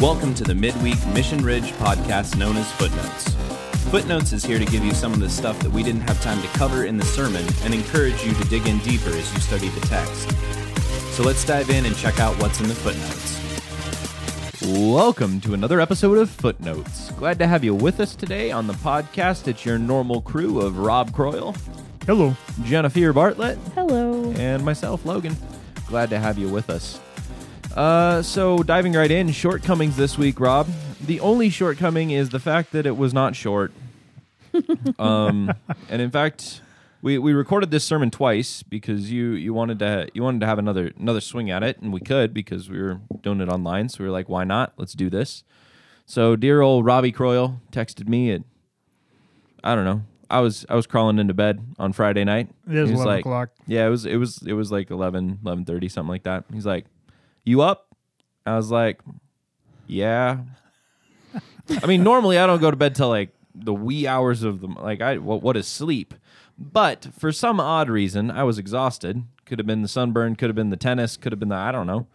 Welcome to the Midweek Mission Ridge podcast known as Footnotes. Footnotes is here to give you some of the stuff that we didn't have time to cover in the sermon and encourage you to dig in deeper as you study the text. So let's dive in and check out what's in the footnotes. Welcome to another episode of Footnotes. Glad to have you with us today on the podcast. It's your normal crew of Rob Croyle, Hello. Jennifer Bartlett, Hello. and myself, Logan. Glad to have you with us. Uh, so diving right in, shortcomings this week, Rob. The only shortcoming is the fact that it was not short. um, and in fact, we, we recorded this sermon twice because you, you wanted to you wanted to have another another swing at it, and we could because we were doing it online. So we were like, why not? Let's do this. So dear old Robbie Croyle texted me at I don't know. I was I was crawling into bed on Friday night. It He was 11 like, o'clock. yeah, it was it was it was like 11 11:30 something like that. He's like, "You up?" I was like, "Yeah." I mean, normally I don't go to bed till like the wee hours of the like I what, what is sleep? But for some odd reason, I was exhausted. Could have been the sunburn, could have been the tennis, could have been the I don't know.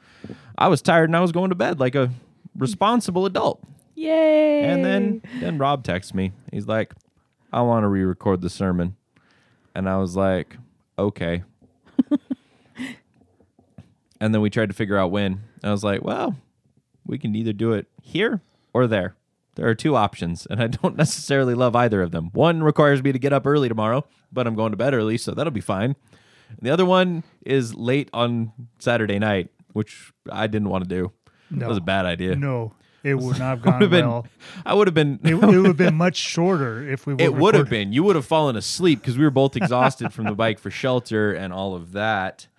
I was tired and I was going to bed like a responsible adult. Yay. And then then Rob texts me. He's like, "I want to re-record the sermon," and I was like, "Okay." And then we tried to figure out when. I was like, "Well, we can either do it here or there. There are two options, and I don't necessarily love either of them. One requires me to get up early tomorrow, but I'm going to bed early, so that'll be fine. And the other one is late on Saturday night, which I didn't want to do. That was a bad idea. No, it would not have gone would have been. well. I would have been. It, it would have been much shorter if we. It would have been. You would have fallen asleep because we were both exhausted from the bike for shelter and all of that.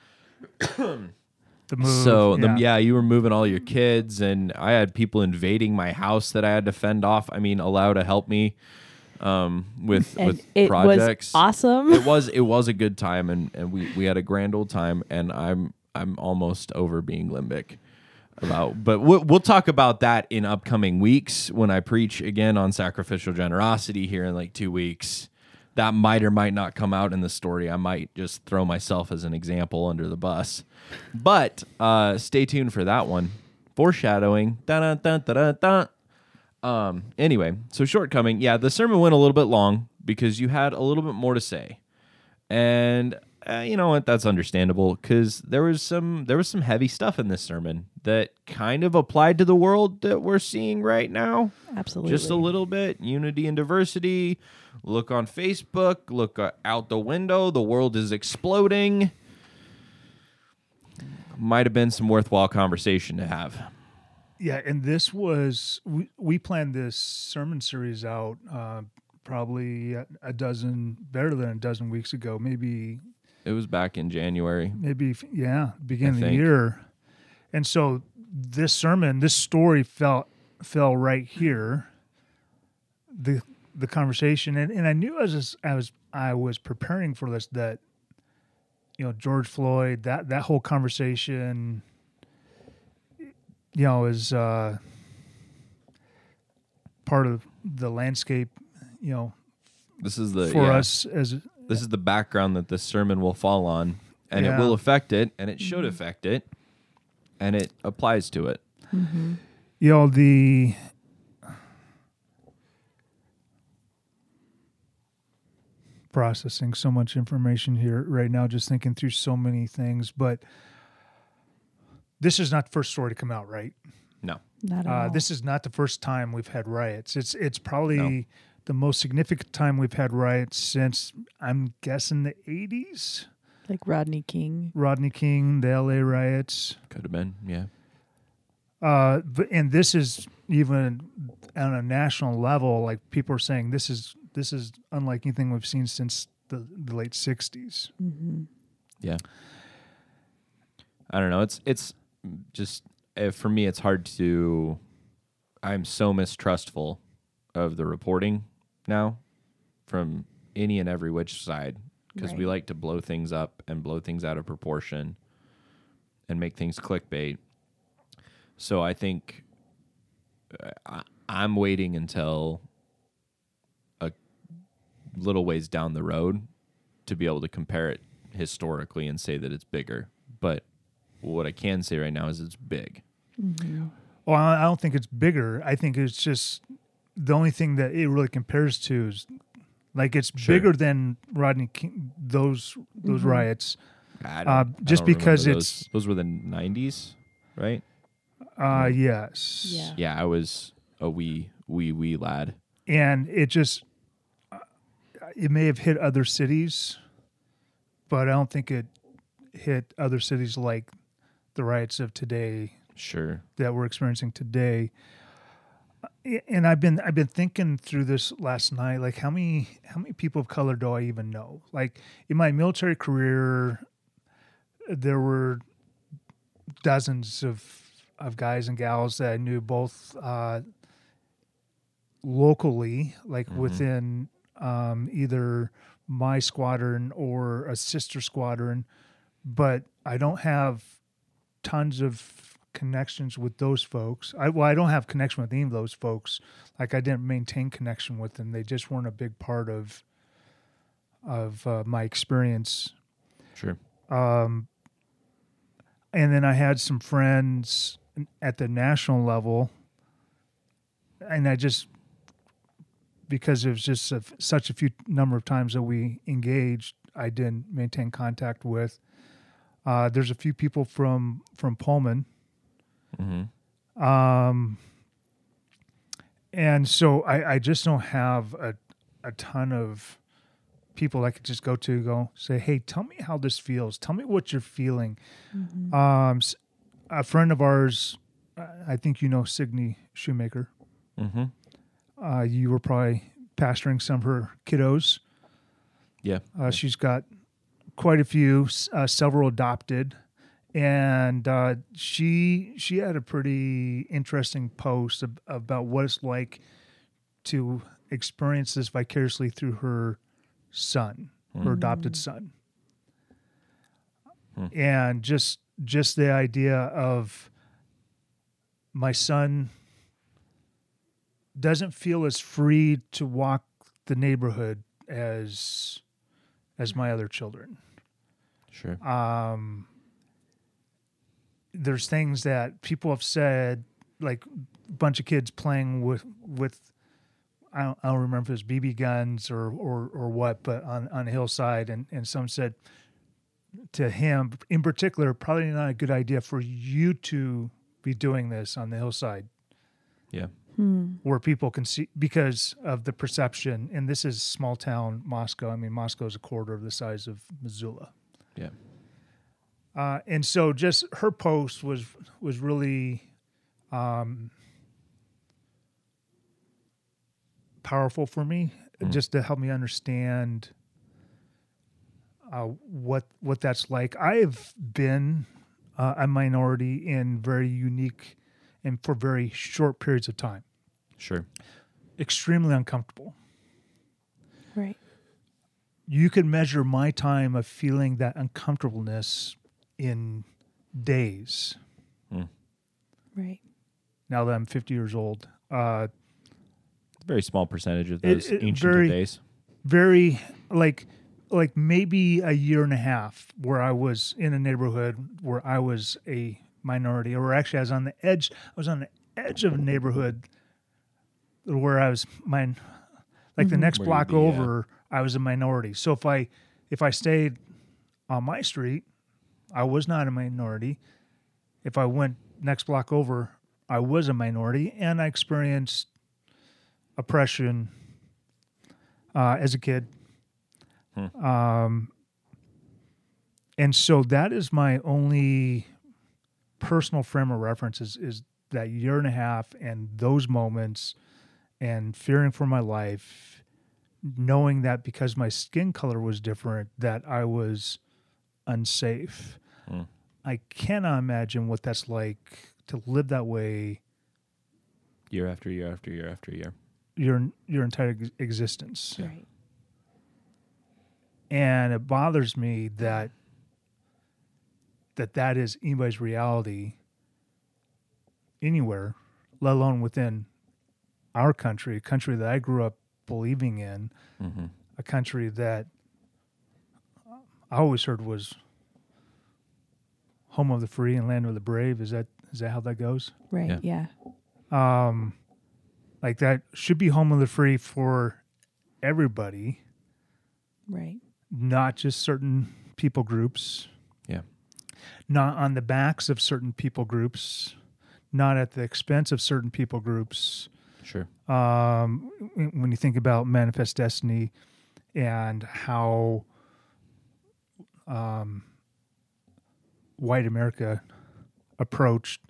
the move. so yeah. yeah, you were moving all your kids, and I had people invading my house that I had to fend off. I mean, allow to help me um, with And with it projects. was awesome. it was it was a good time, and, and we we had a grand old time. And I'm I'm almost over being limbic about, but we'll, we'll talk about that in upcoming weeks when I preach again on sacrificial generosity here in like two weeks. That might or might not come out in the story. I might just throw myself as an example under the bus, but uh, stay tuned for that one. Foreshadowing. Dun, dun, dun. Um. Anyway, so shortcoming. Yeah, the sermon went a little bit long because you had a little bit more to say, and uh, you know what? That's understandable because there was some there was some heavy stuff in this sermon that kind of applied to the world that we're seeing right now. Absolutely. Just a little bit. Unity and diversity. Look on Facebook. Look uh, out the window. The world is exploding. Might have been some worthwhile conversation to have. Yeah, and this was we, we planned this sermon series out uh, probably a, a dozen better than a dozen weeks ago, maybe It was back in January. maybe yeah, beginning of the year. And so this sermon, this story fell fell right here. The the conversation and, and I knew as I was I was preparing for this that you know George Floyd that that whole conversation you know is uh part of the landscape you know This is the for yeah. us as this is the background that this sermon will fall on and it will affect it and it should affect it and it applies to it. You know the processing so much information here right now just thinking through so many things but this is not the first story to come out right? No. Not at uh, all. this is not the first time we've had riots. It's it's probably No. The most significant time we've had riots since i'm guessing the 80s like Rodney King. rodney king the la riots could have been yeah Uh, but and this is even on a national level. Like people are saying, this is this is unlike anything we've seen since the, the late '60s. yeah i don't know it's it's just uh, for me it's hard to i'm so mistrustful of the reporting now from any and every which side because we like to blow things up and blow things out of proportion and make things clickbait. So I think uh, I, I'm waiting until a little ways down the road to be able to compare it historically and say that it's bigger. But what I can say right now is it's big. Oh, I I don't think it's bigger. I think it's just the only thing that it really compares to is like it's Sure. bigger than Rodney King. Those those Mhm. riots. I Uh, don't- I just don't because those. it's- those were the '90s, right? Uh, yes. Yeah. Yeah, I was a wee wee wee lad. and it just uh, it may have hit other cities, but I don't think it hit other cities like the riots of today Sure. that we're experiencing today. And I've been I've been thinking through this last night, like how many how many people of color do I even know? Like in my military career, there were dozens of of guys and gals that I knew both uh, locally, like Mhm. within um, either my squadron or a sister squadron, but I don't have tons of connections with those folks. I well, I don't have connection with any of those folks. Like I didn't maintain connection with them. They just weren't a big part of of uh, my experience. Sure. Um, and then I had some friends at the national level, and I just because it was just a, such a few number of times that we engaged, I didn't maintain contact with. Uh, there's a few people from from Pullman, Mm-hmm. um, and so I, I just don't have a a ton of people I could just go to go say, hey, tell me how this feels. Tell me what you're feeling. Mhm. Um, s- a friend of ours, uh, I think you know Signe Shoemaker. Mm-hmm. Uh, you were probably pastoring some of her kiddos. Yeah. Uh, she's got quite a few, uh, several adopted, and uh, she she had a pretty interesting post ab- about what it's like to experience this vicariously through her son, her adopted son, Hmm. and just just the idea of my son doesn't feel as free to walk the neighborhood as as my other children. Sure. Um, there's things that people have said, like a bunch of kids playing with with I don't, I don't remember if it was BB guns or or or what, but on on a hillside, and and some said to him in particular, probably not a good idea for you to be doing this on the hillside Yeah. Hmm. where people can see because of the perception. And this is small town Moscow. I mean, Moscow is a quarter of the size of Missoula. Yeah. Uh, and so just her post was was really um, powerful for me, Mm. just to help me understand uh, what what that's like. I've been uh, a minority in very unique and for very short periods of time. Sure. Extremely uncomfortable. Right. You can measure my time of feeling that uncomfortableness in days. Right. now that I'm 50 years old. Uh, Very small percentage of It- those it ancient very- days. very like like maybe a year and a half where I was in a neighborhood where I was a minority, or actually I was on the edge. I was on the edge of a neighborhood where I was mine. Like the Mhm. next Where block be, over, I was a minority. So if I if I stayed on my street, I was not a minority. If I went next block over, I was a minority, and I experienced oppression uh, as a kid. Hmm. Um, and so that is my only personal frame of reference is, is that year and a half and those moments and fearing for my life, knowing that because my skin color was different, that I was unsafe. Hmm. I cannot imagine what that's like to live that way Year after year after year after year. your your entire ex- existence. Right. and it bothers me that that that is anybody's reality anywhere let alone within our country a country that i grew up believing in Mm-hmm. a country that i always heard was home of the free and land of the brave is that Is that how that goes? Right. Yeah. Yeah. Um, like that should be home of the free for everybody, Right. not just certain people groups. Yeah. Not on the backs of certain people groups, not at the expense of certain people groups. Sure. um, when when you think about manifest destiny and how um, white America approached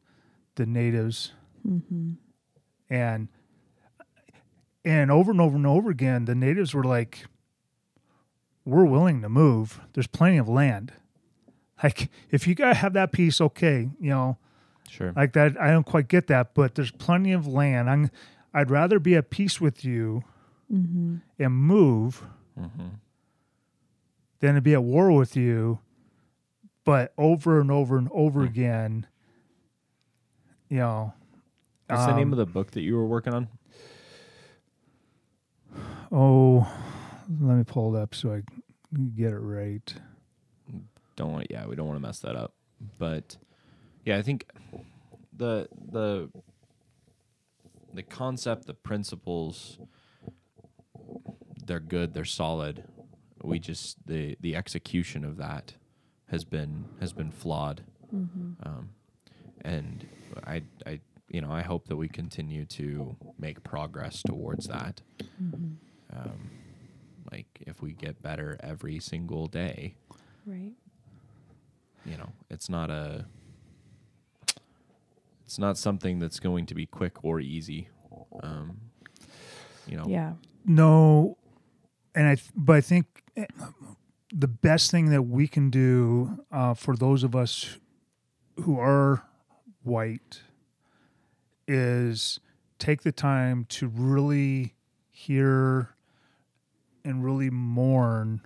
the natives Mm-hmm. and and over and over and over again the natives were like we're willing to move there's plenty of land like if you gotta have that piece okay you know Sure. like that i don't quite get that but there's plenty of land i'm i'd rather be at peace with you Mm-hmm. and move mm-hmm. Than to be at war with you but over and over and over Hmm. again you know What's the name um, of the book that you were working on? oh let me pull it up so i can get it right Don't want. Yeah, we don't want to mess that up. But yeah, I think the the the concept, the principles, they're good. They're solid. We just the the execution of that has been has been flawed. Mm-hmm. um, and I, I, you know, I hope that we continue to make progress towards that. Mm-hmm. Um, like if we get better every single day, Right. you know, it's not a, it's not something that's going to be quick or easy. Um, you know, Yeah. No, and I th- but I think the best thing that we can do uh, for those of us who are white is take the time to really hear and really mourn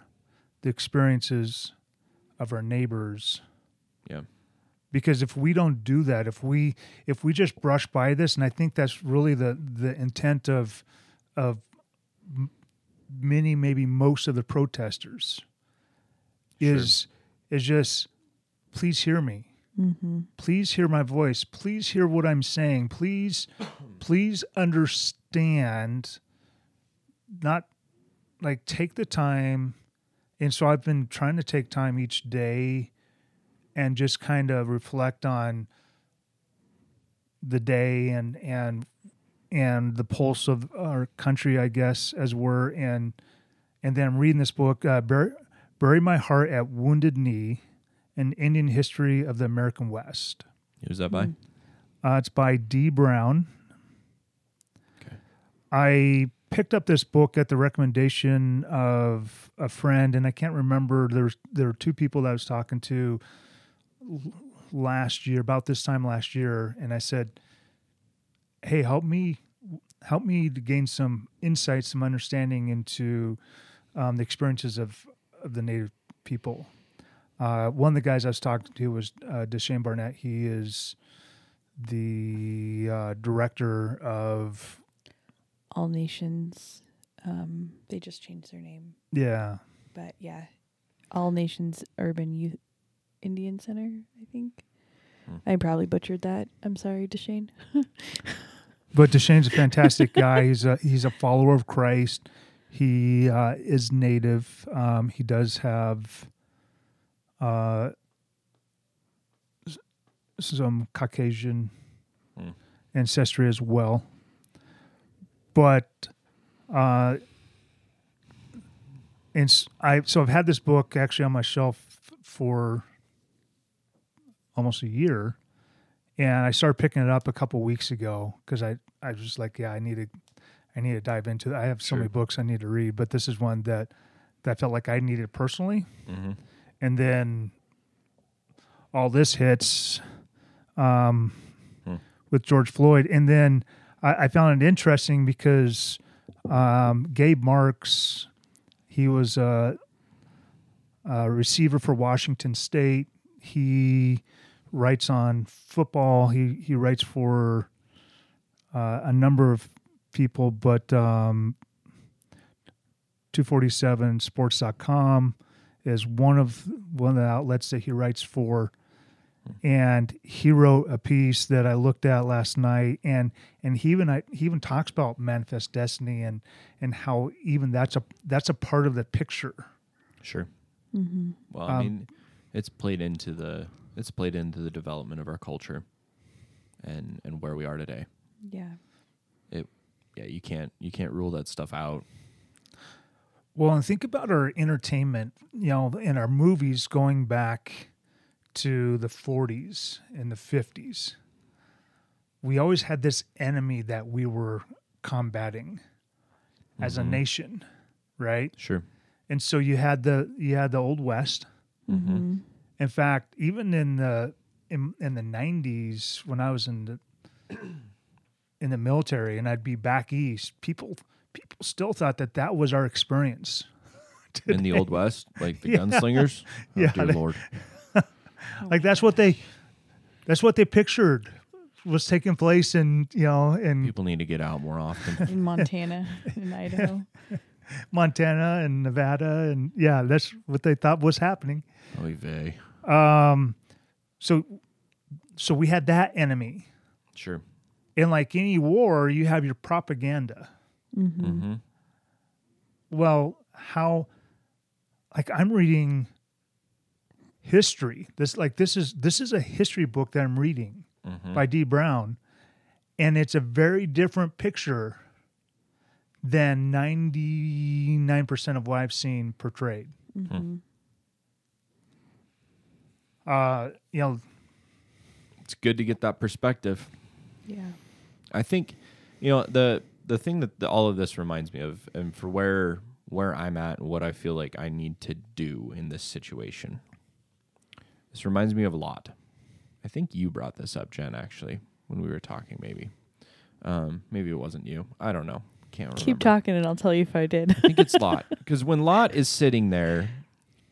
the experiences of our neighbors. Yeah, because if we don't do that if we if we just brush by this and i think that's really the the intent of of many maybe most of the protesters Sure. is is just please hear me Mm-hmm. please hear my voice please hear what i'm saying please please understand not like take the time and so i've been trying to take time each day and just kind of reflect on the day and and and the pulse of our country i guess as we're and and then I'm reading this book uh, bury, bury my heart at wounded knee an indian history of the american west who's that by? uh, it's by Dee Brown. Okay. I picked up this book at the recommendation of a friend, and I can't remember. There's there were two people that I was talking to last year about this time last year, and I said, "Hey, help me, help me to gain some insight, some understanding into um, the experiences of of the Native people." Uh, one of the guys I was talking to was uh, Deshane Barnett. He is the uh, director of All Nations. Um, they just changed their name, yeah but yeah, All Nations Urban Youth Indian Center. I think. I probably butchered that. I'm sorry, Deshane. but Deshane's a fantastic guy he's a he's a follower of Christ he uh, is native um, he does have uh, some Caucasian Hmm. ancestry as well but uh, and s- I so I've had this book actually on my shelf for almost a year, and I started picking it up a couple weeks ago because I I was just like, yeah, I need to I need to dive into it. I have so Sure. many books I need to read, but this is one that that felt like I needed personally, Mm-hmm. and then all this hits um, Hmm. with George Floyd, and then I, I found it interesting because um, Gabe Marks, he was a, a receiver for Washington State. He writes on football. He he writes for uh, a number of people, but um, 247sports.com is one of one of the outlets that he writes for and he wrote a piece that I looked at last night, and and he even I, he even talks about manifest destiny and and how even that's a that's a part of the picture. Sure. Mm-hmm. Well, I Um, mean, it's played into the it's played into the development of our culture, and and where we are today. Yeah. It, yeah, you can't you can't rule that stuff out. Well, and think about our entertainment, you know, in our movies going back to the 40s and the 50s. We always had this enemy that we were combating as a Mhm. nation, right? Sure. And so you had the you had the old west. Mm-hmm. In fact, even in the in, in the 90s when I was in the in the military and I'd be back east, people people still thought that that was our experience. In the old west, like the Yeah. gunslingers. Oh, Yeah, dear they- lord. like that's what they that's what they pictured was taking place in you know in People need to get out more often. In Montana, in Idaho. Montana and Nevada and yeah that's what they thought was happening Oy vey. Um so so we had that enemy Sure. and like any war you have your propaganda Mm-hmm. Mm-hmm. well how like i'm reading history this like this is this is a history book that i'm reading Mm-hmm. by Dee Brown and it's a very different picture than 99% of what i've seen portrayed Mm-hmm. Uh you know It's good to get that perspective. Yeah. I think, you know, the the thing that the, all of this reminds me of, and for where where I'm at and what I feel like I need to do in this situation. This reminds me of a Lot. I think you brought this up, Jen, actually, when we were talking. Maybe, um, maybe it wasn't you. I don't know. Can't remember. Keep talking and I'll tell you if I did. I think it's Lot because when Lot is sitting there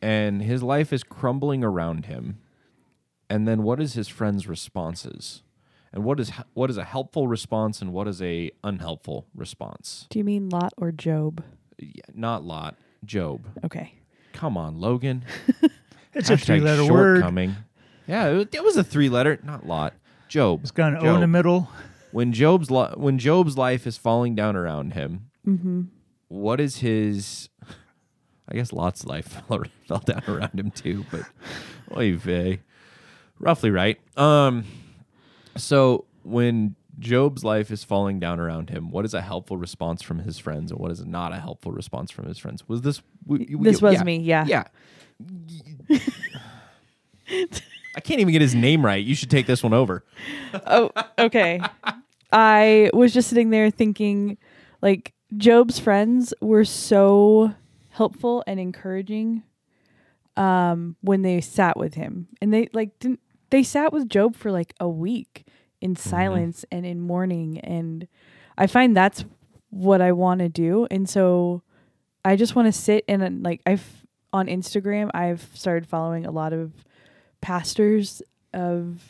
and his life is crumbling around him, and then what is his friend's responses, and what is what is a helpful response and what is a unhelpful response? Do you mean Lot or Job? Yeah, not Lot, Job. Okay. Come on, Logan. it's a three letter word shortcoming. Yeah, it was, it was a three letter, not Lot. Job. it's got an o in the middle When Job's li- when Job's life is falling down around him, Mm-hmm. what is his I guess Lot's life fell, fell down around him too, but oy vey. Roughly right. Um so when Job's life is falling down around him, what is a helpful response from his friends and what is not a helpful response from his friends? Was this This was yeah, me, yeah. Yeah. I can't even get his name right. You should take this one over. oh, okay. I was just sitting there thinking, like, Job's friends were so helpful and encouraging um, when they sat with him. And they, like, didn't, they sat with Job for like a week in silence and in mourning. And I find that's what I want to do. And so I just want to sit and, uh, like, I've, on Instagram, I've started following a lot of pastors of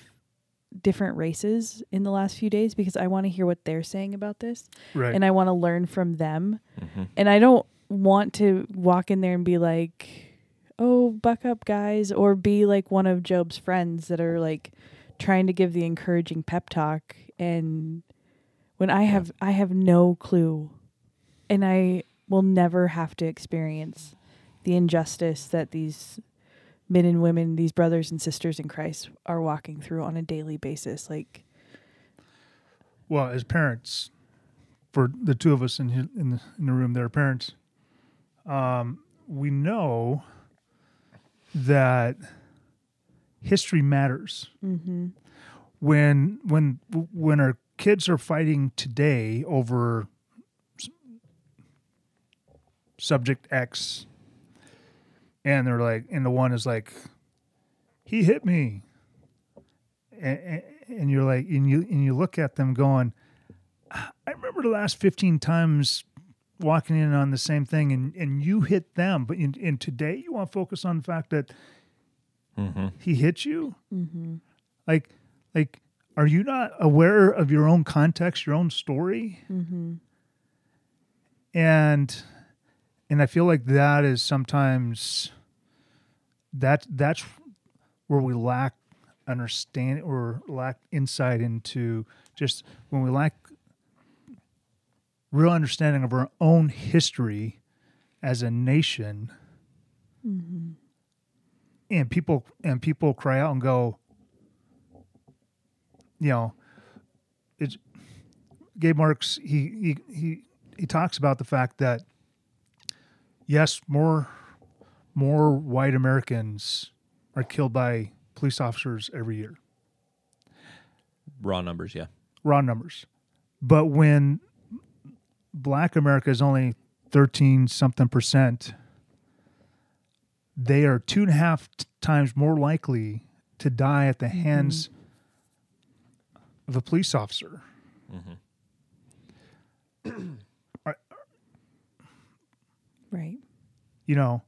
different races in the last few days because I want to hear what they're saying about this right and I want to learn from them. Mhm. And I don't want to walk in there and be like, "Oh, buck up, guys," or be like one of Job's friends that are like trying to give the encouraging pep talk. And when I have I have no clue. And I will never have to experience the injustice that these men and women, these brothers and sisters in Christ are walking through on a daily basis. Like, well as parents for the two of us in in the in the room that are parents um we know that history matters. Mm-hmm, when when when our kids are fighting today over subject X, and they're like, and the one is like, he hit me, and, and you're like, and you and you look at them going, I remember the last fifteen times walking in on the same thing, and and you hit them, but in, in today you want to focus on the fact that Mhm. he hit you? Mm-hmm, like like are you not aware of your own context your own story? Mm-hmm, and and i feel like that is sometimes that that's where we lack understand or lack insight into just when we lack real understanding of our own history as a nation mm-hmm. and people and people cry out and go you know it's gabe marks he he he, he talks about the fact that yes more more white americans are killed by police officers every year Raw numbers, yeah. raw numbers. But when black America is only 13 something percent, they are two and a half t- times more likely to die at the mm-hmm. hands of a police officer. Mm-hmm. Right. You know,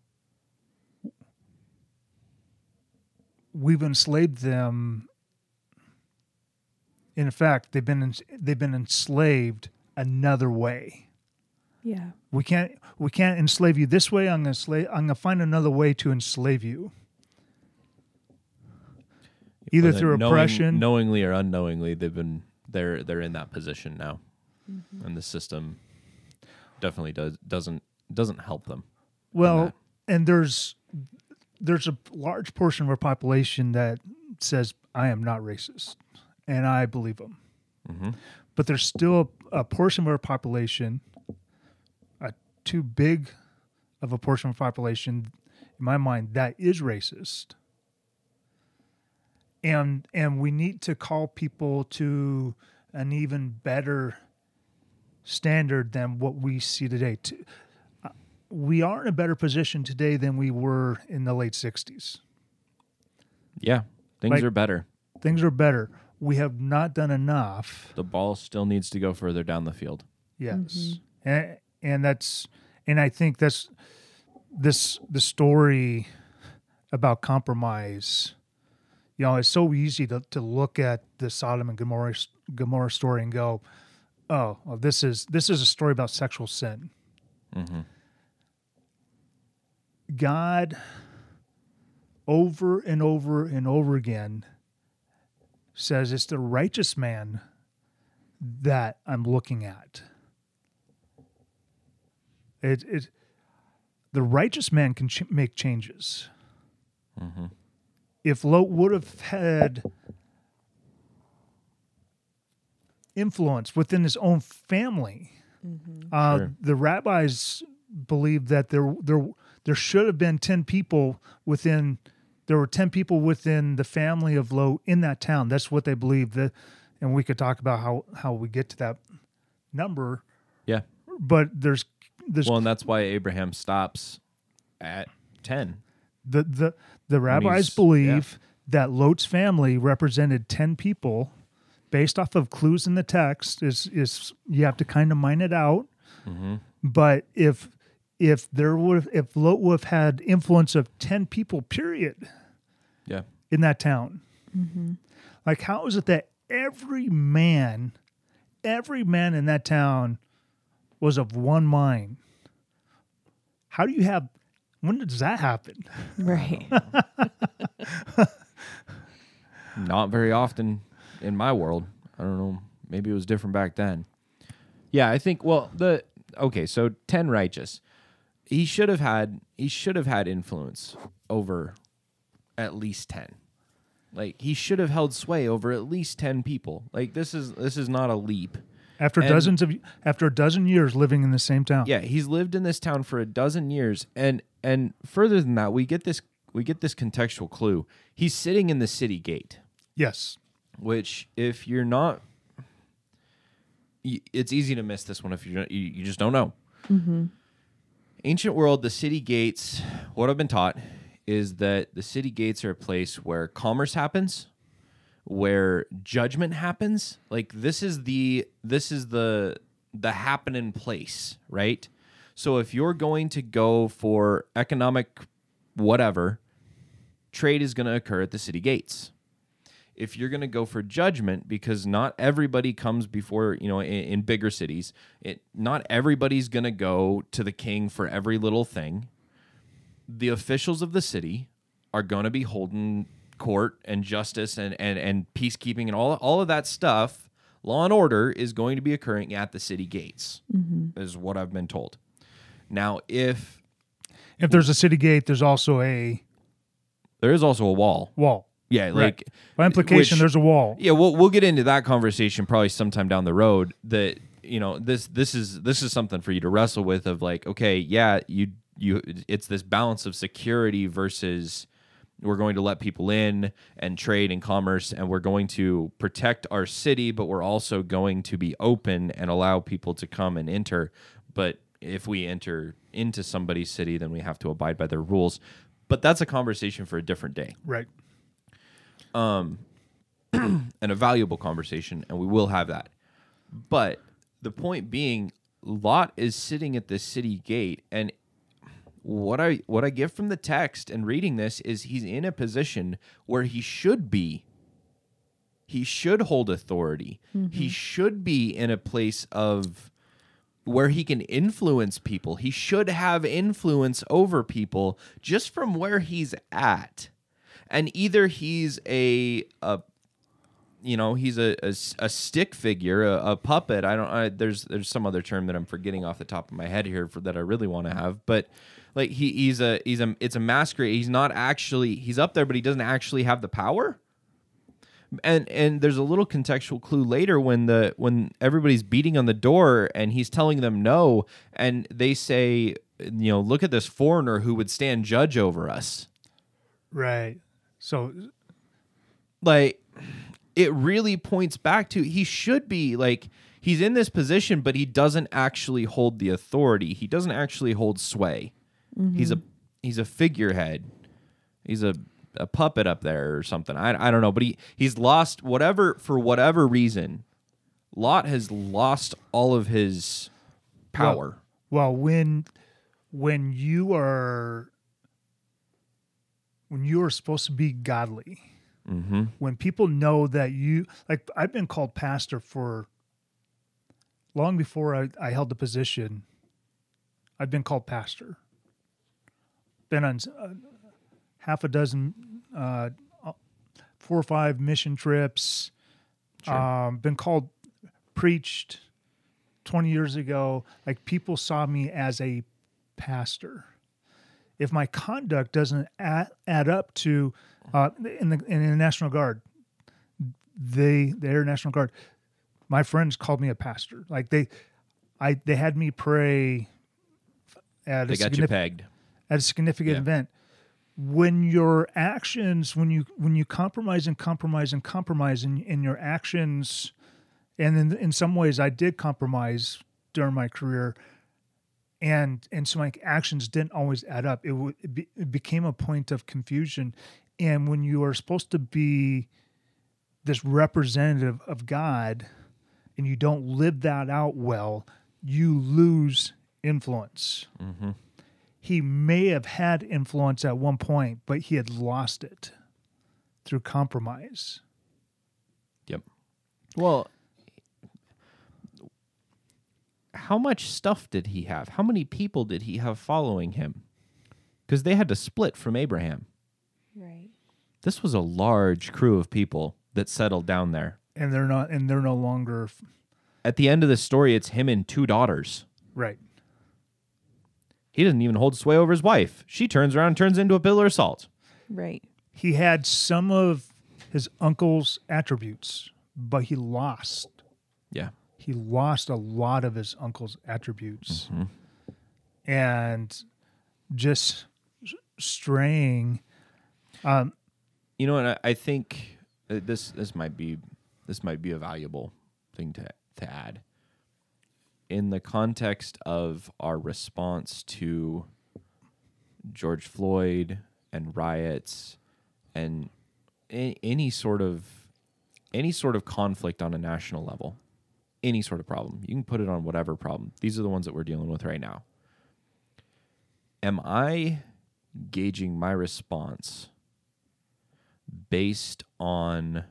we've enslaved them. In fact, they've been ens- they've been enslaved another way. Yeah. We can't we can't enslave you this way. I'm gonna slave. I'm gonna find another way to enslave you. Either Well, through knowing- oppression. knowingly or unknowingly, they've been they're they're in that position now, and the system definitely does doesn't doesn't help them. well, and there's there's a large portion of our population that says I am not racist, and I believe them. Mhm. But there's still a portion of our population, a too big of a portion of population, in my mind, that is racist. And and we need to call people to an even better standard than what we see today. To, uh, we are in a better position today than we were in the late '60s. Yeah, things Like- are better. Things are better. We have not done enough. The ball still needs to go further down the field. Yes, and and that's and I think that's this the story about compromise. You know, it's so easy to, to look at the Sodom and Gomorrah Gomorrah story and go, "Oh, well, this is this is a story about sexual sin." Mm-hmm. God, over and over and over again, says it's the righteous man that I'm looking at. It it the righteous man can ch- make changes. If Lot would have had influence within his own family, uh, Sure. the rabbis believed that there there there should have been ten people within. There were ten people within the family of Lot in that town. That's what they believed. That, and we could talk about how how we get to that number. Yeah. But there's there's Well, and that's why Abraham stops at ten. the the the rabbis believe that Lot's family represented ten people, based off of clues in the text. Is is you have to kind of mine it out. Mm-hmm. But if if there would if Lot would have had influence of ten people, period, Yeah. in that town, mm-hmm. like how is it that every man, every man in that town, was of one mind? How do you have? When does that happen? Right. Not very often in my world. I don't know. Maybe it was different back then. Yeah, I think well the okay, so 10 righteous. He should have had he should have had influence over at least 10. Like he should have held sway over at least 10 people. Like this is this is not a leap. After And- dozens of after a dozen years living in the same town. Yeah, he's lived in this town for a dozen years, and and further than that, we get this we get this contextual clue. He's sitting in the city gate, Yes. which if you're not, it's easy to miss this one if you're you, you just don't know. Mm-hmm. Ancient world, the city gates. What I've been taught is that the city gates are a place where commerce happens, where judgment happens. Like this is the this is the the happening place, right? So if you're going to go for economic whatever, trade is going to occur at the city gates. If you're going to go for judgment, because not everybody comes before, you know, in, in bigger cities, it not everybody's going to go to the king for every little thing. The officials of the city are going to be holding court and justice and, and, and peacekeeping and all all of that stuff, law and order is going to be occurring at the city gates, mm-hmm. is what I've been told. Now, if If there's a city gate, there's also a there is also a wall, wall. yeah, Right. like By implication, which- there's a wall. Yeah, we'll we'll get into that conversation probably sometime down the road. That you know this this is this is something for you to wrestle with. Of like, okay, yeah, you you it's this balance of security versus we're going to let people in and trade and commerce, and we're going to protect our city, but we're also going to be open and allow people to come and enter. But if we enter into somebody's city, then we have to abide by their rules. But that's a conversation for a different day Right. Um and a valuable conversation, and we will have that. But the point being, Lot is sitting at the city gate, and what I what I get from the text and reading this is he's in a position where he should be. He should hold authority. He mm-hmm. should be in a place of where he can influence people. He should have influence over people just from where he's at. And either he's a a you know he's a a stick figure a, a puppet. I don't I, there's there's some other term that i'm forgetting off the top of my head here for that i really want to have but like he, he's a he's a it's a masquerade. He's not actually he's up there but he doesn't actually have the power. And and there's a little contextual clue later when the when everybody's beating on the door and he's telling them no and they say you know look at this foreigner who would stand judge over us. Right. So like it really points back to he should be like he's in this position but he doesn't actually hold the authority. He doesn't actually hold sway. He's a he's a figurehead. He's a a puppet up there or something. I, I don't know but he he's lost whatever for whatever reason lot has lost all of his power. Well, when when you are when you are supposed to be godly, mm-hmm. when people know that you like, I've been called pastor for long before I, I held the position. I've been called pastor. Been on uh, half a dozen, uh, four or five mission trips. Um, been called preached 20 years ago, like people saw me as a pastor. If my conduct doesn't add, add up to uh, in the in the National Guard, they the Air National Guard, my friends called me a pastor. Like they, I they had me pray at they a got you pegged. at a significant Yeah. event. When your actions when you when you compromise and compromise and compromise in, in your actions and in, in some ways i did compromise during my career and and so my actions didn't always add up. It, w- it, be, it became a point of confusion and when you are supposed to be this representative of god and you don't live that out well you lose influence mm-hmm. he may have had influence at one point, but he had lost it through compromise. Yep. Well, how much stuff did he have? How many people did he have following him? Because they had to split from Abraham. Right. This was a large crew of people that settled down there. And they're not and they're no longer At the end of the story, it's him and two daughters. right. He doesn't even hold sway over his wife. She turns around and turns into a pillar of salt. Right. He had some of his uncle's attributes, but he lost. Yeah. He lost a lot of his uncle's attributes. Mm-hmm. And just s- straying um, You know, and I, I think uh, this this might be this might be a valuable thing to to add in the context of our response to George Floyd and riots and any sort of any sort of conflict on a national level, any sort of problem. You can put it on whatever problem. These are the ones that we're dealing with right now. Am I gauging my response based on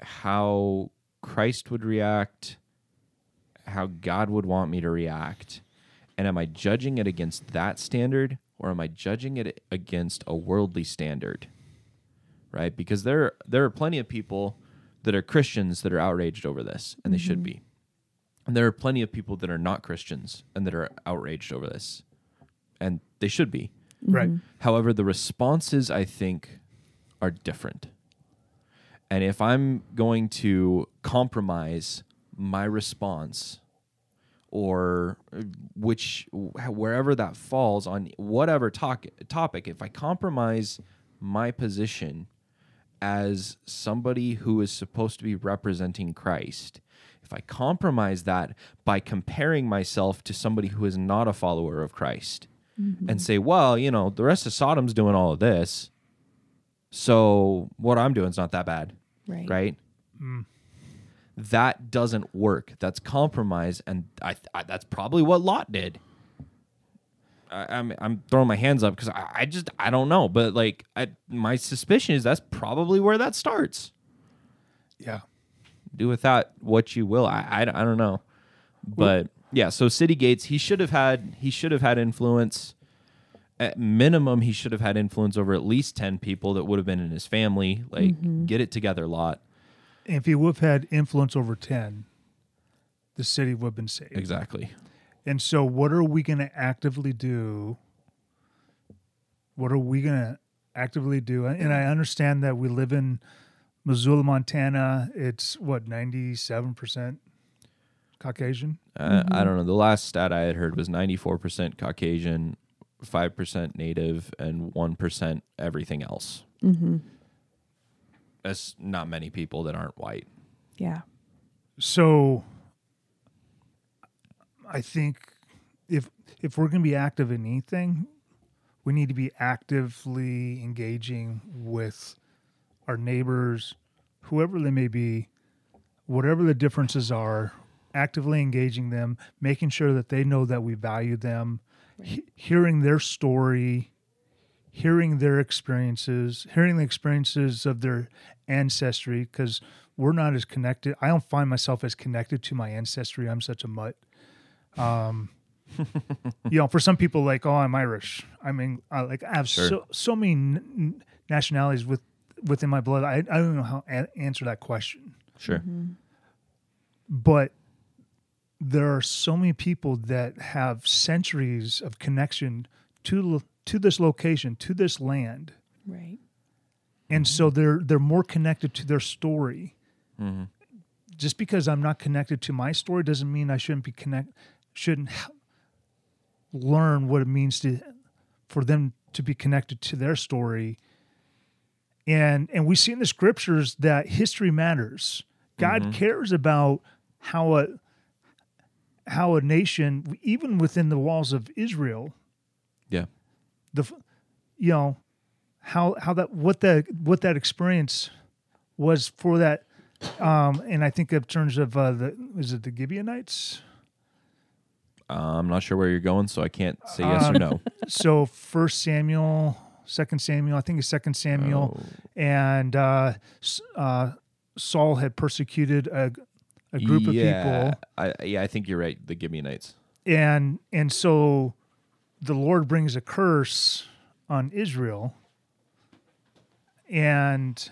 how Christ would react, how God would want me to react, and am I judging it against that standard or am I judging it against a worldly standard? right? Because there there are plenty of people that are Christians that are outraged over this, and they should mm-hmm. be. And there are plenty of people that are not Christians and that are outraged over this, and they should be. Right. Mm-hmm. However, the responses I think are different. And if I'm going to compromise my response or uh, which wherever that falls on whatever talk, topic, if I compromise my position as somebody who is supposed to be representing Christ, if I compromise that by comparing myself to somebody who is not a follower of Christ and say, well, you know, the rest of Sodom's doing all of this. So what I'm doing is not that bad. Right. Right. Mm. That doesn't work. That's compromise. And I, I that's probably what Lot did. I, I'm I'm throwing my hands up because I, I just I don't know, but like I, my suspicion is that's probably where that starts. Yeah. Do with that what you will. I I, I don't know, but yeah. So City Gates, he should have had he should have had influence. At minimum, he should have had influence over at least ten people that would have been in his family. Like, get it together, Lot. If he would have had influence over 10, the city would have been saved. Exactly. And so, what are we going to actively do? What are we going to actively do? And I understand that we live in Missoula, Montana. It's what, 97% Caucasian? Uh, I don't know. The last stat I had heard was ninety four percent Caucasian, five percent Native, and one percent everything else. Mm-hmm. That's not many people that aren't white. Yeah. So, I think if if we're going to be active in anything, we need to be actively engaging with our neighbors, whoever they may be, whatever the differences are, actively engaging them, making sure that they know that we value them, he- hearing their story, hearing their experiences, hearing the experiences of their ancestry, because we're not as connected. I don't find myself as connected to my ancestry. I'm such a mutt. Um, you know, for some people, like, oh, I'm Irish. I mean, I, like I have Sure. so so many n- n- nationalities with within my blood. I I don't know how to answer that question, Sure. but there are so many people that have centuries of connection to to this location, to this land, Right. and so they're they're more connected to their story. Mm-hmm. Just because I'm not connected to my story doesn't mean I shouldn't be connect shouldn't h- learn what it means to for them to be connected to their story. And and we see in the scriptures that history matters. God cares about how a how a nation, even within the walls of Israel, Yeah. the you know how how that what that what that experience was for that um and i think in terms of uh the is it the gibeonites Uh, I'm not sure where you're going, so I can't say yes Uh, or no. so first samuel second samuel i think it's second samuel Oh. and uh, uh saul had persecuted a, a group of people I, yeah, I think you're right. The Gibeonites. and and so the lord brings a curse on israel and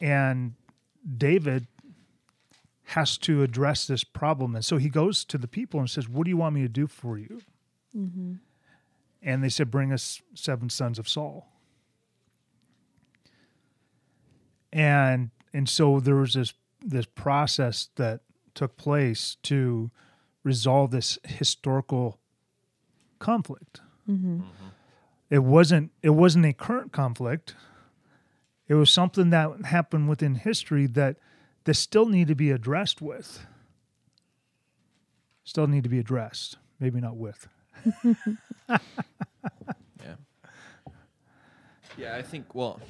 and david has to address this problem and so he goes to the people and says what do you want me to do for you mm-hmm. and they said bring us seven sons of saul and and so there was this this process that took place to resolve this historical conflict. Mm-hmm. It wasn't it wasn't a current conflict. It was something that happened within history that that still need to be addressed with. Still need to be addressed. Maybe not with. Yeah. Yeah, I think. Well,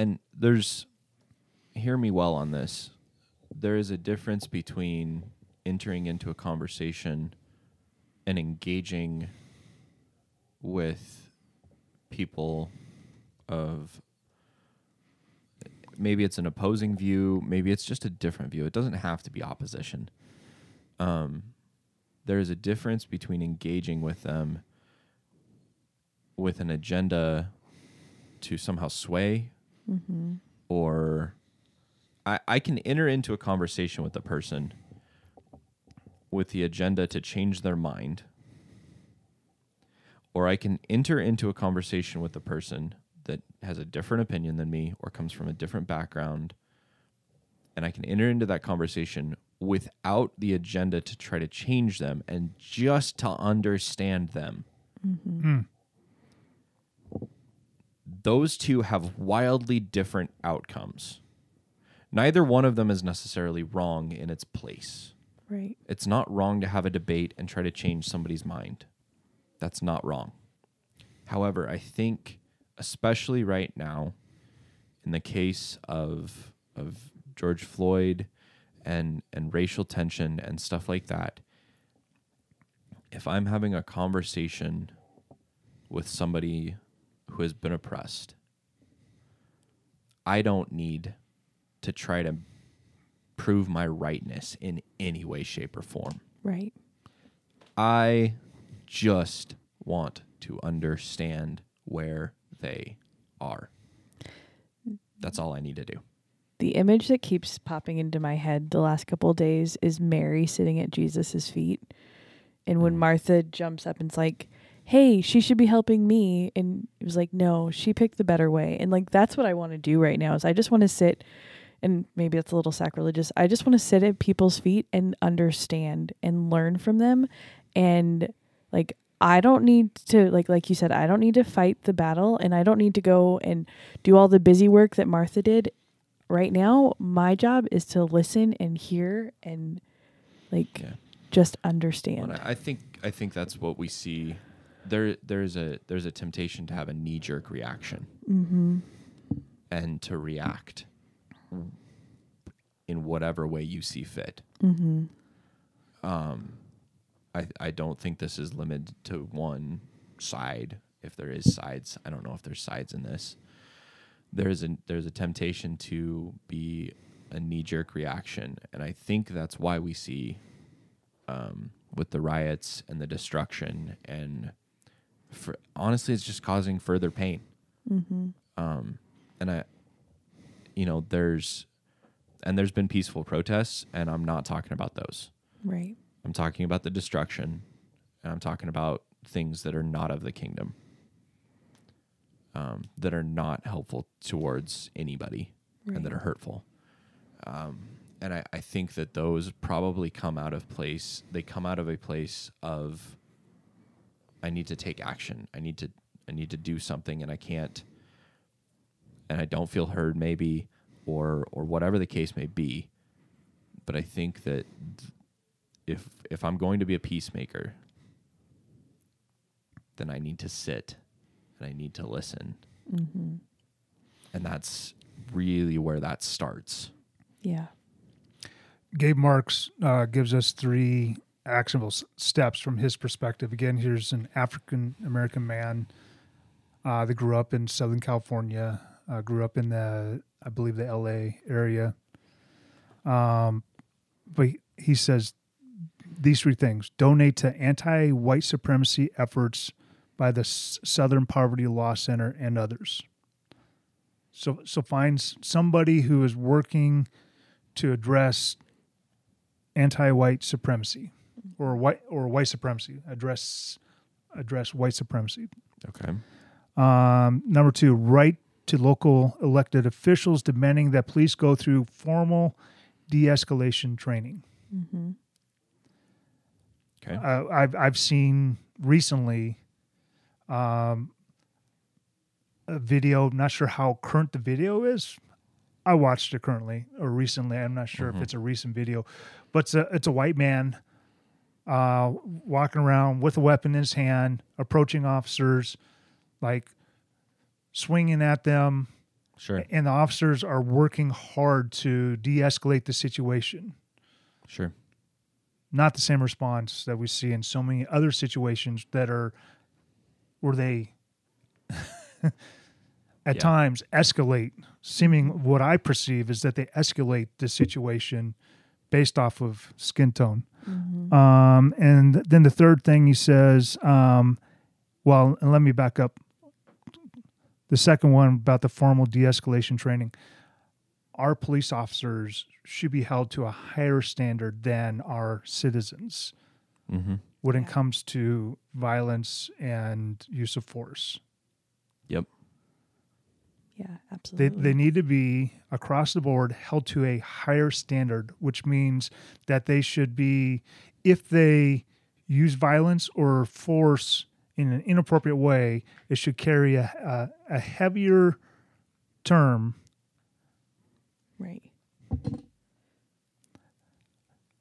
and there's. Hear me well on this. There is a difference between entering into a conversation and engaging with people of maybe it's an opposing view maybe it's just a different view it doesn't have to be opposition um there is a difference between engaging with them with an agenda to somehow sway Mm-hmm. or I, I can enter into a conversation with a person with the agenda to change their mind. Or I can enter into a conversation with a person that has a different opinion than me or comes from a different background. And I can enter into that conversation without the agenda to try to change them and just to understand them. Mm-hmm. Hmm. Those two have wildly different outcomes. Neither one of them is necessarily wrong in its place. Right. It's not wrong to have a debate and try to change somebody's mind. That's not wrong. However, I think, especially right now, in the case of of George Floyd and and racial tension and stuff like that, if I'm having a conversation with somebody who has been oppressed, I don't need to try to prove my rightness in any way, shape, or form. Right. I just want to understand where they are. That's all I need to do. The image that keeps popping into my head the last couple of days is Mary sitting at Jesus' feet. And when mm. Martha jumps up and's like, Hey, she should be helping me. And it was like, No, she picked the better way. And like, that's what I want to do right now is I just want to sit and maybe that's a little sacrilegious. I just want to sit at people's feet and understand and learn from them. And like, I don't need to like like you said, I don't need to fight the battle and I don't need to go and do all the busy work that Martha did. Right now, my job is to listen and hear and like Yeah. just understand. And I I think I think that's what we see. There there's a there's a temptation to have a knee jerk reaction and to react in whatever way you see fit. Um, I I don't think this is limited to one side. If there is sides, I don't know if there's sides in this. There's a there's a temptation to be a knee jerk reaction, and I think that's why we see um, with the riots and the destruction and for honestly it's just causing further pain. Um, and i you know there's and there's been peaceful protests and i'm not talking about those. Right. i'm talking about the destruction and i'm talking about things that are not of the kingdom um, that are not helpful towards anybody and that are hurtful. Um, and I, I think that those probably come out of place they come out of a place of i need to take action. I need to i need to do something and i can't and i don't feel heard maybe or or whatever the case may be. But i think that if if i'm going to be a peacemaker then i need to sit and i need to listen. And that's really where that starts. Yeah. Gabe Marks uh, gives us three actionable steps from his perspective. Again, here's an African American man uh, that grew up in Southern California, uh, grew up in the, I believe, the LA area. Um, but he, says these three things donate to anti white supremacy efforts by the S- Southern Poverty Law Center and others. So, so finds somebody who is working to address anti-white supremacy or white or white supremacy address address white supremacy okay um, number two right to local elected officials demanding that police go through formal de-escalation training okay uh, I've I've seen recently um, a video. I'm not sure how current the video is. I watched it currently or recently. I'm not sure if it's a recent video, but it's a it's a white man uh, walking around with a weapon in his hand, approaching officers, like swinging at them, sure. And the officers are working hard to de-escalate the situation. Sure. Not the same response that we see in so many other situations that are where they at Yeah. times escalate seeming what i perceive is that they escalate the situation based off of skin tone Um, and then the third thing he says, um, well, and let me back up. The second one about the formal de escalation training. Our police officers should be held to a higher standard than our citizens Mm-hmm. when it comes to violence and use of force. Yep. Yeah, They, absolutely. they need to be across the board held to a higher standard, which means that they should be, if they use violence or force in an inappropriate way, it should carry a, a, a heavier term. right.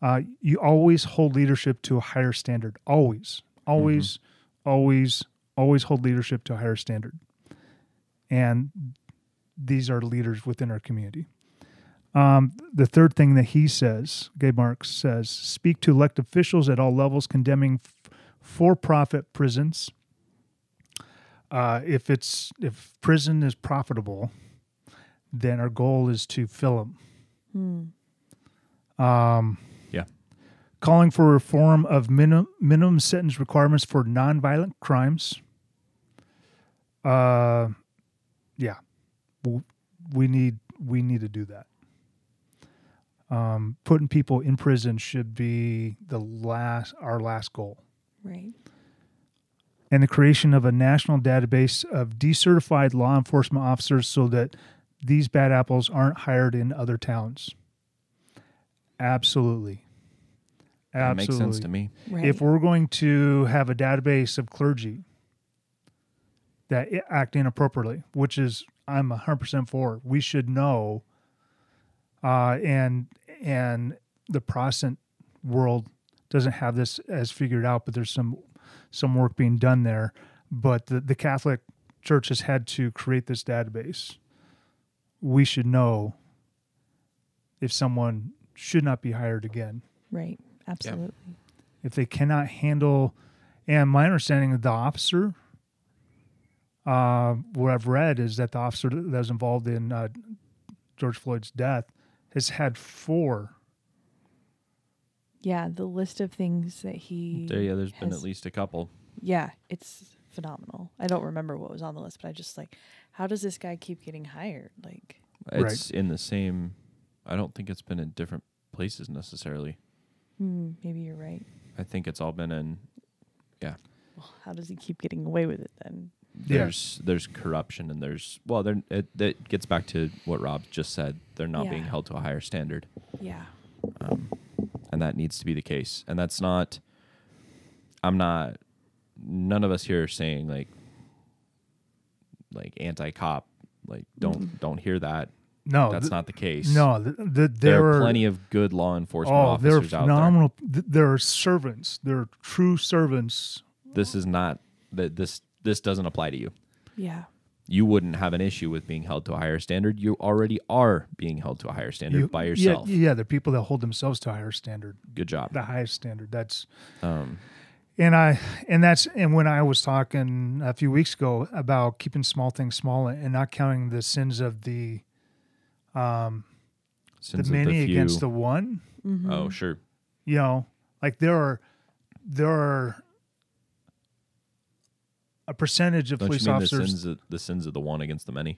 Uh, you always hold leadership to a higher standard. Always, always, always, always hold leadership to a higher standard. And these are leaders within our community. Um, the third thing that he says, Gabe Marks says, speak to elected officials at all levels condemning f- for-profit prisons. Uh, if it's if prison is profitable, then our goal is to fill them. Um, Yeah. calling for reform of minimum minimum sentence requirements for nonviolent crimes. Uh, yeah, W- we need we need to do that. Um, putting people in prison should be the last our last goal, Right. and the creation of a national database of decertified law enforcement officers so that these bad apples aren't hired in other towns. Absolutely. That Absolutely. makes sense to me. Right. If we're going to have a database of clergy that i- act inappropriately, which is I'm 100% for, we should know. Uh, and and the Protestant world doesn't have this as figured out, but there's some some work being done there. But the, the Catholic Church has had to create this database. We should know if someone should not be hired again right. Absolutely. if they cannot handle and my understanding of the officer uh, what i've read is that the officer that was involved in uh, george floyd's death has had four Yeah. The list of things that he. There, yeah, there's been at least a couple. Yeah, it's phenomenal. I don't remember what was on the list, but I just like, how does this guy keep getting hired? Like, Right. It's in the same. I don't think it's been in different places necessarily. hmm, maybe you're right. I think it's all been in. Yeah. Well, how does he keep getting away with it then? Yeah. There's there's corruption and there's well there it that gets back to what Rob just said. They're not being held to a higher standard. Yeah. um, and that needs to be the case. And that's not. I'm not. None of us here are saying like. Like anti-cop, like don't don't hear that. no That's th- not the case. no the, the, there, there are are plenty of good law enforcement oh officers out there th- there are servants they're true servants. This is not that this this doesn't apply to you. Yeah. You wouldn't have an issue with being held to a higher standard. You already are being held to a higher standard You- by yourself. yeah they're people that hold themselves to a higher standard Good job. the highest standard that's Um, And I and that's and when I was talking a few weeks ago about keeping small things small and not counting the sins of the um sins the of many few- against the one, Mm-hmm. Oh sure. you know, like there are there are a percentage of Don't police you mean the officers sins of, the sins of the one against the many?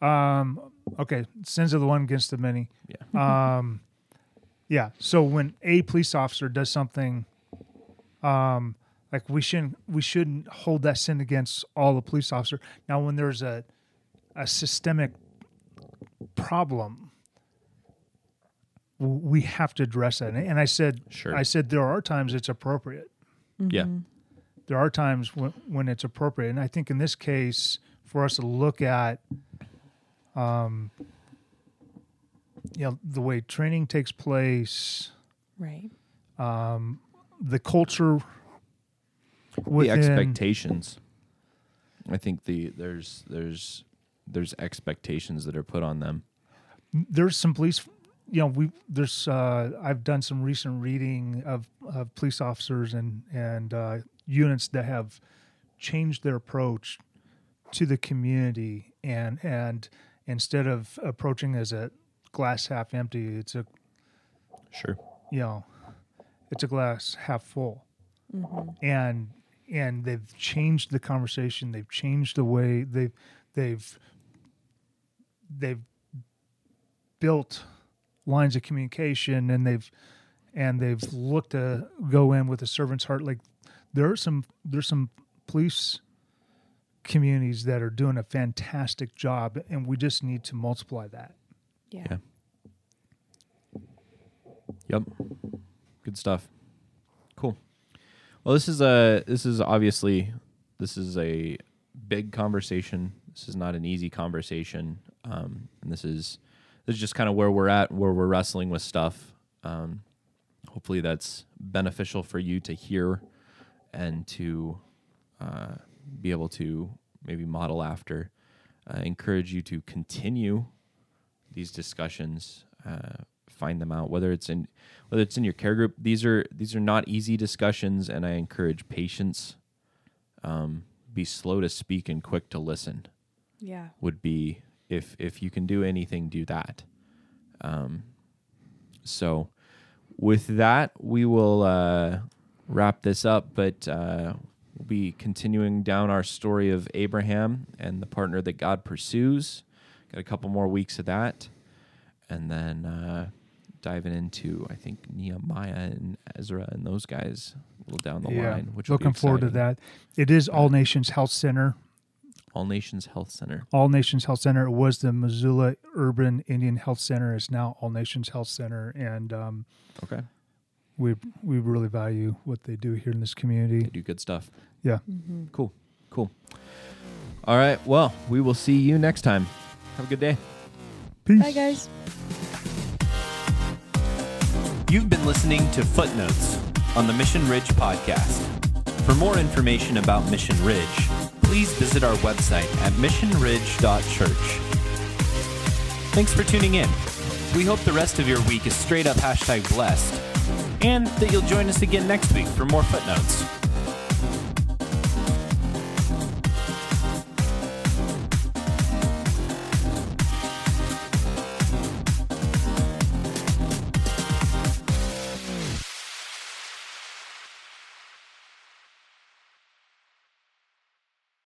um okay, sins of the one against the many. Yeah. Um yeah, so when a police officer does something um like we shouldn't we shouldn't hold that sin against all the police officer. Now when there's a a systemic problem we have to address that. And I said Sure. I said there are times it's appropriate. Yeah. There are times when when it's appropriate. And I think in this case for us to look at um you know the way training takes place, Right. Um, the culture the expectations. I think the there's there's there's expectations that are put on them. there's some police you know we there's uh i've done some recent reading of of police officers and and uh units that have changed their approach to the community and and instead of approaching as a glass half empty it's a Sure. you know, it's a glass half full, mm-hmm. and and they've changed the conversation. They've changed the way they've they've they've built lines of communication, and they've and they've looked to go in with a servant's heart. Like there are some there's some police communities that are doing a fantastic job, and we just need to multiply that. Yeah. Yeah. Yep. Good stuff. Cool. Well, this is a this is obviously this is a big conversation. This is not an easy conversation, um, and this is this is just kind of where we're at, where we're wrestling with stuff. Um, hopefully, that's beneficial for you to hear and to uh, be able to maybe model after. Uh, encourage you to continue these discussions uh, find them out whether it's in whether it's in your care group these are these are not easy discussions and i encourage patience um, be slow to speak and quick to listen Yeah. would be if if you can do anything do that um, so with that we will uh, wrap this up but uh, we'll be continuing down our story of abraham and the partner that god pursues. Got a couple more weeks of that. And then uh, diving into i think nehemiah and ezra and those guys a little down the line which looking forward to that. It is All Nations Health Center. all nations health center. All Nations Health Center. It was the Missoula Urban Indian Health Center. It's now All Nations Health Center, and um, okay we we really value what they do here in this they community. do good stuff Yeah. Mm-hmm. Cool. Cool. All right. Well, we will see you next time. Have a good day. Peace. Bye, guys. You've been listening to Footnotes on the Mission Ridge podcast. For more information about Mission Ridge, please visit our website at missionridge.church. Thanks for tuning in. We hope the rest of your week is straight up hashtag blessed, and that you'll join us again next week for more footnotes.